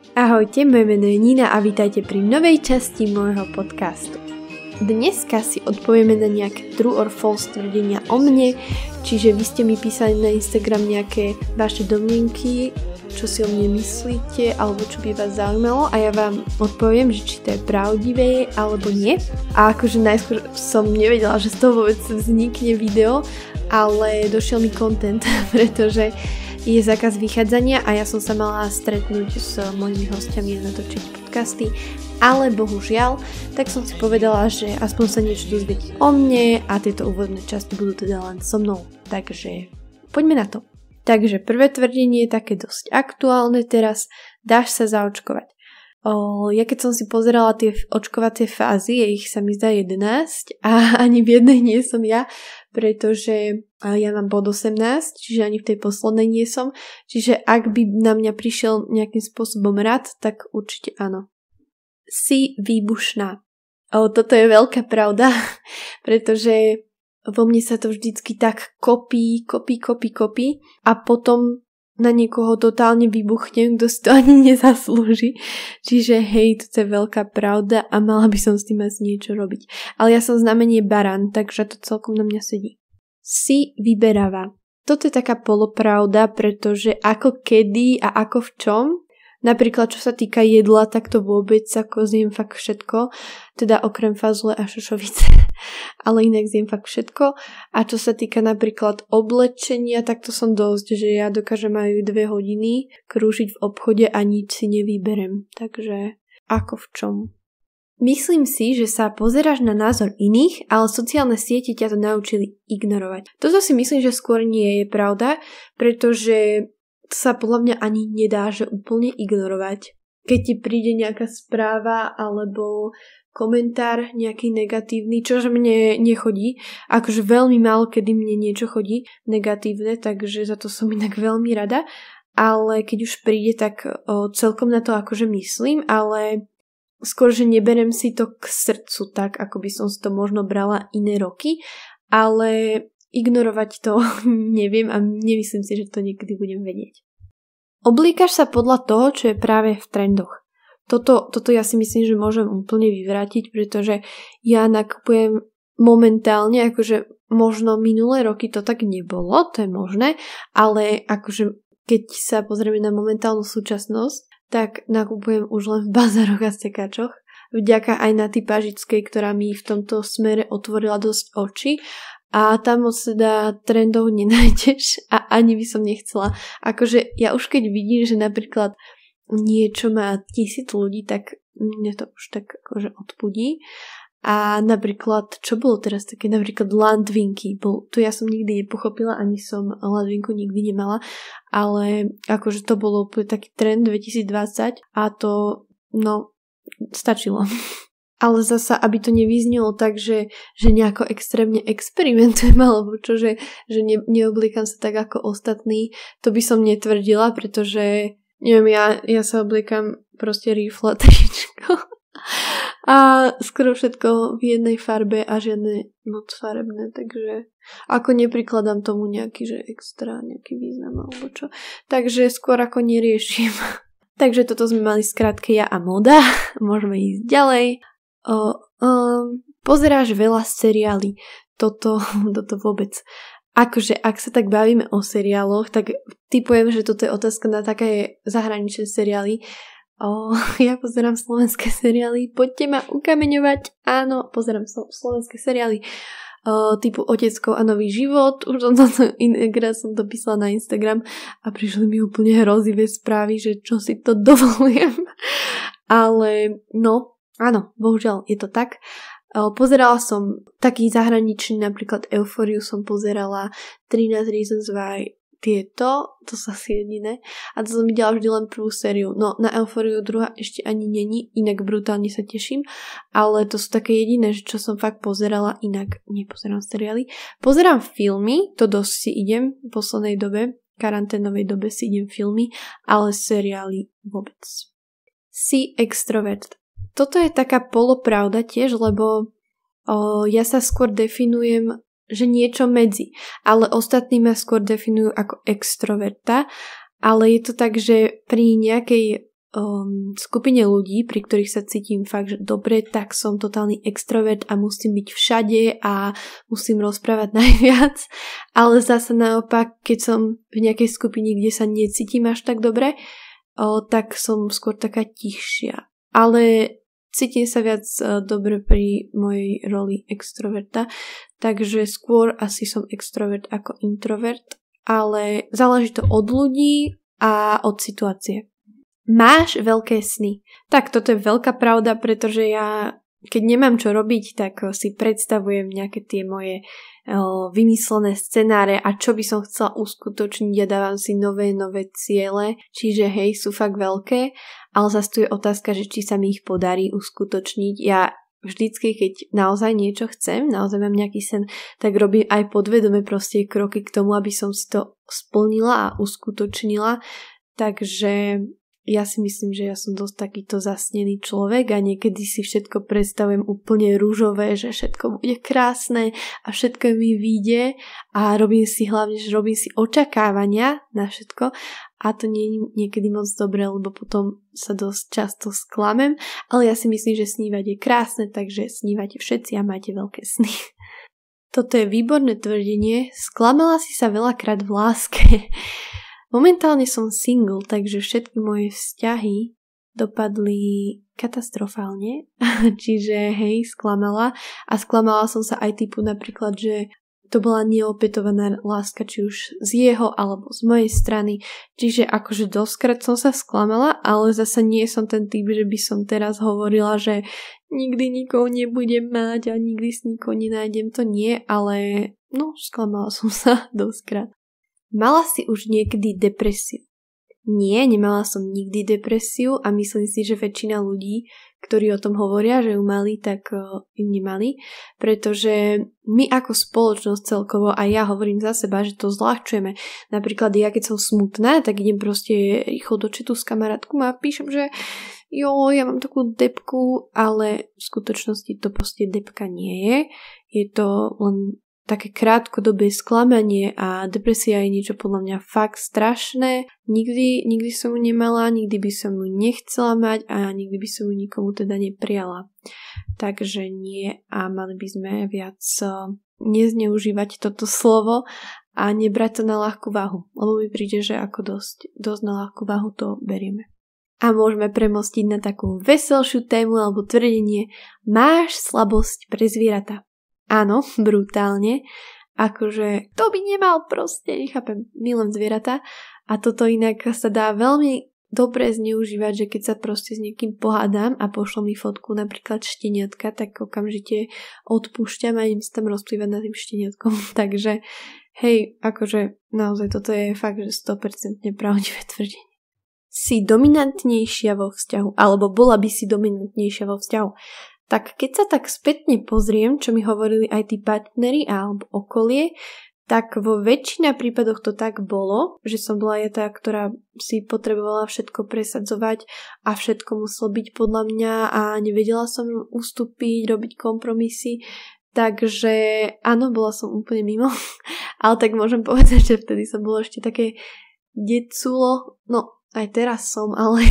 Ahojte, moje meno je Nina a vítajte pri novej časti môjho podcastu. Dneska si odpovieme na nejaké true or false tvrdenia o mne, čiže vy ste mi písali na Instagram nejaké vaše domnenky, čo si o mne myslíte alebo čo by vás zaujímalo a ja vám odpoviem, že či to je pravdivé alebo nie. A akože najskôr som nevedela, že z toho vôbec vznikne video, ale došiel mi content, pretože je zákaz vychádzania a ja som sa mala stretnúť s mojimi hostiami a natočiť podcasty, ale bohužiaľ, tak som si povedala, že aspoň sa niečo dozvieť o mne a tieto úvodné časti budú teda len so mnou. Takže poďme na to. Takže prvé tvrdenie je také dosť aktuálne teraz, dáš sa zaočkovať. O, ja keď som si pozerala tie očkovacie fázy, je ich sa mi zdá 11 a ani v jednej nie som ja, pretože ja mám bod 18, čiže ani v tej poslednej nie som. Čiže ak by na mňa prišiel nejakým spôsobom rad, tak určite áno. Si výbušná. O, toto je veľká pravda, pretože vo mne sa to vždycky tak kopí, kopí, kopí, kopí a potom na niekoho totálne vybuchne, kto si to ani nezaslúži. Čiže hej, to je veľká pravda a mala by som s tým asi niečo robiť. Ale ja som znamenie baran, takže to celkom na mňa sedí. Si vyberáva. Toto je taká polopravda, pretože ako kedy a ako v čom Napríklad, čo sa týka jedla, tak to vôbec ako zjem fakt všetko, teda okrem fazule a šošovice, ale inak zjem fakt všetko. A čo sa týka napríklad oblečenia, tak to som dosť, že ja dokážem aj dve hodiny krúžiť v obchode a nič si nevyberem. Takže ako v čom? Myslím si, že sa pozeráš na názor iných, ale sociálne siete ťa to naučili ignorovať. Toto si myslím, že skôr nie je pravda, pretože sa podľa mňa ani nedá, že úplne ignorovať. Keď ti príde nejaká správa alebo komentár nejaký negatívny, čože mne nechodí. Akože veľmi málo, kedy mne niečo chodí negatívne, takže za to som inak veľmi rada. Ale keď už príde, tak o, celkom na to akože myslím, ale skôr, že neberem si to k srdcu tak, ako by som si to možno brala iné roky, ale ignorovať to neviem a nemyslím si, že to niekedy budem vedieť. Oblíkaš sa podľa toho, čo je práve v trendoch. Toto, toto ja si myslím, že môžem úplne vyvrátiť, pretože ja nakupujem momentálne, akože možno minulé roky to tak nebolo, to je možné, ale akože keď sa pozrieme na momentálnu súčasnosť, tak nakupujem už len v bazároch a stekačoch. Vďaka aj na typažickej, ktorá mi v tomto smere otvorila dosť oči a tam moc teda trendov nenájdeš a ani by som nechcela. Akože ja už keď vidím, že napríklad niečo má tisíc ľudí, tak mňa to už tak akože odpudí. A napríklad, čo bolo teraz také, napríklad landvinky, bol, to ja som nikdy nepochopila, ani som landvinku nikdy nemala, ale akože to bolo taký trend 2020 a to, no, stačilo. ale zasa, aby to nevyznelo tak, že, že nejako extrémne experimentujem, alebo čo, že, že ne, neoblíkam sa tak ako ostatní, to by som netvrdila, pretože neviem, ja, ja sa obliekam proste rifle tričko a skoro všetko v jednej farbe a žiadne moc farebné, takže ako neprikladám tomu nejaký, že extra nejaký význam alebo čo. Takže skôr ako neriešim. Takže toto sme mali skrátke ja a moda. Môžeme ísť ďalej. O, um, pozeráš veľa seriály. Toto, toto vôbec. Akože, ak sa tak bavíme o seriáloch, tak typujem, že toto je otázka na také zahraničné seriály. O, ja pozerám slovenské seriály, poďte ma ukameňovať. Áno, pozerám slovenské seriály o, typu Otecko a nový život. Už som to inékrát som to písala na Instagram a prišli mi úplne hrozivé správy, že čo si to dovolujem. Ale no, Áno, bohužiaľ je to tak. Pozerala som taký zahraničný, napríklad Euforiu som pozerala, 13 Reasons Why, tieto, to sa asi jediné. A to som videla vždy len prvú sériu. No, na Euforiu druhá ešte ani není, inak brutálne sa teším. Ale to sú také jediné, čo som fakt pozerala, inak nepozerám seriály. Pozerám filmy, to dosť si idem v poslednej dobe, karanténovej dobe si idem filmy, ale seriály vôbec. Si extrovert toto je taká polopravda tiež, lebo o, ja sa skôr definujem, že niečo medzi, ale ostatní ma skôr definujú ako extroverta, ale je to tak, že pri nejakej um, skupine ľudí, pri ktorých sa cítim fakt, že dobre, tak som totálny extrovert a musím byť všade a musím rozprávať najviac. Ale zase naopak, keď som v nejakej skupine, kde sa necítim až tak dobre, o, tak som skôr taká tichšia. Ale cítim sa viac uh, dobre pri mojej roli extroverta, takže skôr asi som extrovert ako introvert, ale záleží to od ľudí a od situácie. Máš veľké sny. Tak toto je veľká pravda, pretože ja keď nemám čo robiť, tak si predstavujem nejaké tie moje o, vymyslené scenáre a čo by som chcela uskutočniť a dávam si nové, nové ciele. Čiže hej, sú fakt veľké, ale zase tu je otázka, že či sa mi ich podarí uskutočniť. Ja vždycky, keď naozaj niečo chcem, naozaj mám nejaký sen, tak robím aj podvedome proste kroky k tomu, aby som si to splnila a uskutočnila. Takže ja si myslím, že ja som dosť takýto zasnený človek a niekedy si všetko predstavujem úplne rúžové, že všetko bude krásne a všetko mi vyjde a robím si hlavne, že robím si očakávania na všetko a to nie je niekedy moc dobré, lebo potom sa dosť často sklamem, ale ja si myslím, že snívať je krásne, takže snívate všetci a máte veľké sny. Toto je výborné tvrdenie. Sklamala si sa veľakrát v láske. Momentálne som single, takže všetky moje vzťahy dopadli katastrofálne, čiže hej, sklamala a sklamala som sa aj typu napríklad, že to bola neopetovaná láska, či už z jeho alebo z mojej strany. Čiže akože doskrát som sa sklamala, ale zase nie som ten typ, že by som teraz hovorila, že nikdy nikoho nebudem mať a nikdy s nikoho nenájdem. To nie, ale no, sklamala som sa doskrát. Mala si už niekedy depresiu? Nie, nemala som nikdy depresiu a myslím si, že väčšina ľudí, ktorí o tom hovoria, že ju mali, tak uh, ju nemali, pretože my ako spoločnosť celkovo, a ja hovorím za seba, že to zľahčujeme. Napríklad ja keď som smutná, tak idem proste rýchlo do četu s kamarátku a píšem, že jo, ja mám takú depku, ale v skutočnosti to proste depka nie je. Je to len také krátkodobé sklamanie a depresia je niečo podľa mňa fakt strašné. Nikdy, nikdy som ju nemala, nikdy by som ju nechcela mať a nikdy by som ju nikomu teda neprijala. Takže nie a mali by sme viac eh, nezneužívať toto slovo a nebrať to na ľahkú váhu, lebo mi príde, že ako dosť, dosť na ľahkú váhu to berieme. A môžeme premostiť na takú veselšiu tému alebo tvrdenie máš slabosť pre zvieratá. Áno, brutálne. Akože to by nemal proste, nechápem, milujem zvieratá. A toto inak sa dá veľmi dobre zneužívať, že keď sa proste s niekým pohádam a pošlo mi fotku napríklad šteniatka, tak okamžite odpúšťam a idem sa tam rozplývať nad tým šteniatkom. Takže hej, akože naozaj toto je fakt, že 100% pravdivé tvrdenie. Si dominantnejšia vo vzťahu, alebo bola by si dominantnejšia vo vzťahu tak keď sa tak spätne pozriem, čo mi hovorili aj tí partneri alebo okolie, tak vo väčšina prípadoch to tak bolo, že som bola ja tá, ktorá si potrebovala všetko presadzovať a všetko muselo byť podľa mňa a nevedela som ustúpiť, robiť kompromisy. Takže áno, bola som úplne mimo, ale tak môžem povedať, že vtedy som bola ešte také deculo, no aj teraz som, ale,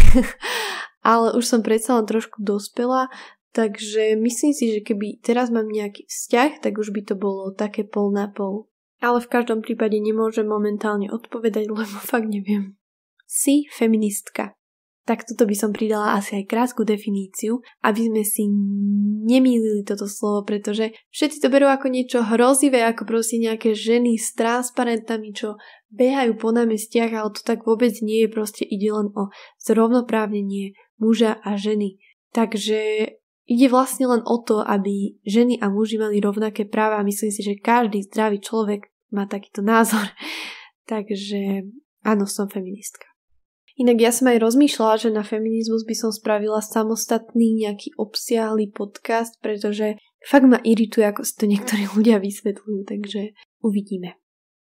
ale už som predsa len trošku dospela, Takže myslím si, že keby teraz mám nejaký vzťah, tak už by to bolo také pol na pol. Ale v každom prípade nemôžem momentálne odpovedať, lebo fakt neviem. Si feministka. Tak toto by som pridala asi aj krátku definíciu, aby sme si nemýlili toto slovo, pretože všetci to berú ako niečo hrozivé, ako proste nejaké ženy s transparentami, čo behajú po námestiach, ale to tak vôbec nie je, proste ide len o zrovnoprávnenie muža a ženy. Takže Ide vlastne len o to, aby ženy a muži mali rovnaké práva a myslím si, že každý zdravý človek má takýto názor. Takže áno, som feministka. Inak ja som aj rozmýšľala, že na feminizmus by som spravila samostatný nejaký obsiahly podcast, pretože fakt ma irituje, ako si to niektorí ľudia vysvetľujú, takže uvidíme.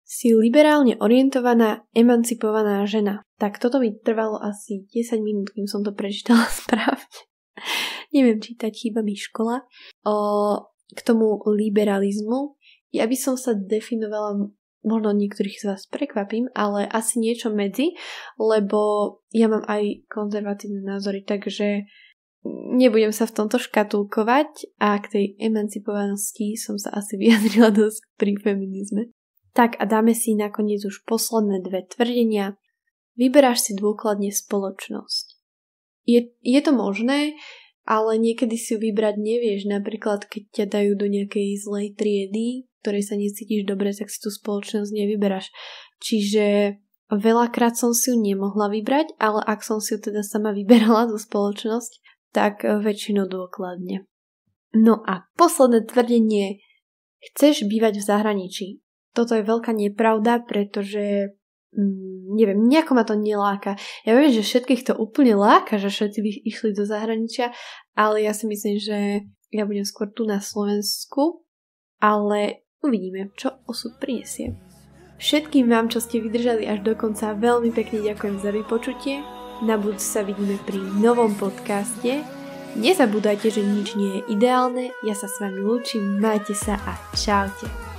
Si liberálne orientovaná, emancipovaná žena. Tak toto mi trvalo asi 10 minút, kým som to prečítala správne neviem čítať, chýba mi škola, o, k tomu liberalizmu. Ja by som sa definovala možno niektorých z vás prekvapím, ale asi niečo medzi, lebo ja mám aj konzervatívne názory, takže nebudem sa v tomto škatulkovať a k tej emancipovanosti som sa asi vyjadrila dosť pri feminizme. Tak a dáme si nakoniec už posledné dve tvrdenia. Vyberáš si dôkladne spoločnosť. Je, je to možné, ale niekedy si ju vybrať nevieš. Napríklad, keď ťa dajú do nejakej zlej triedy, ktorej sa necítiš dobre, tak si tú spoločnosť nevyberáš. Čiže veľakrát som si ju nemohla vybrať, ale ak som si ju teda sama vyberala, tú spoločnosť, tak väčšinou dôkladne. No a posledné tvrdenie. Chceš bývať v zahraničí. Toto je veľká nepravda, pretože mm, neviem, nejako ma to neláka. Ja viem, že všetkých to úplne láka, že všetci by išli do zahraničia, ale ja si myslím, že ja budem skôr tu na Slovensku, ale uvidíme, čo osud prinesie. Všetkým vám, čo ste vydržali až do konca, veľmi pekne ďakujem za vypočutie. Na budúce sa vidíme pri novom podcaste. Nezabúdajte, že nič nie je ideálne. Ja sa s vami lúčim, majte sa a čaute.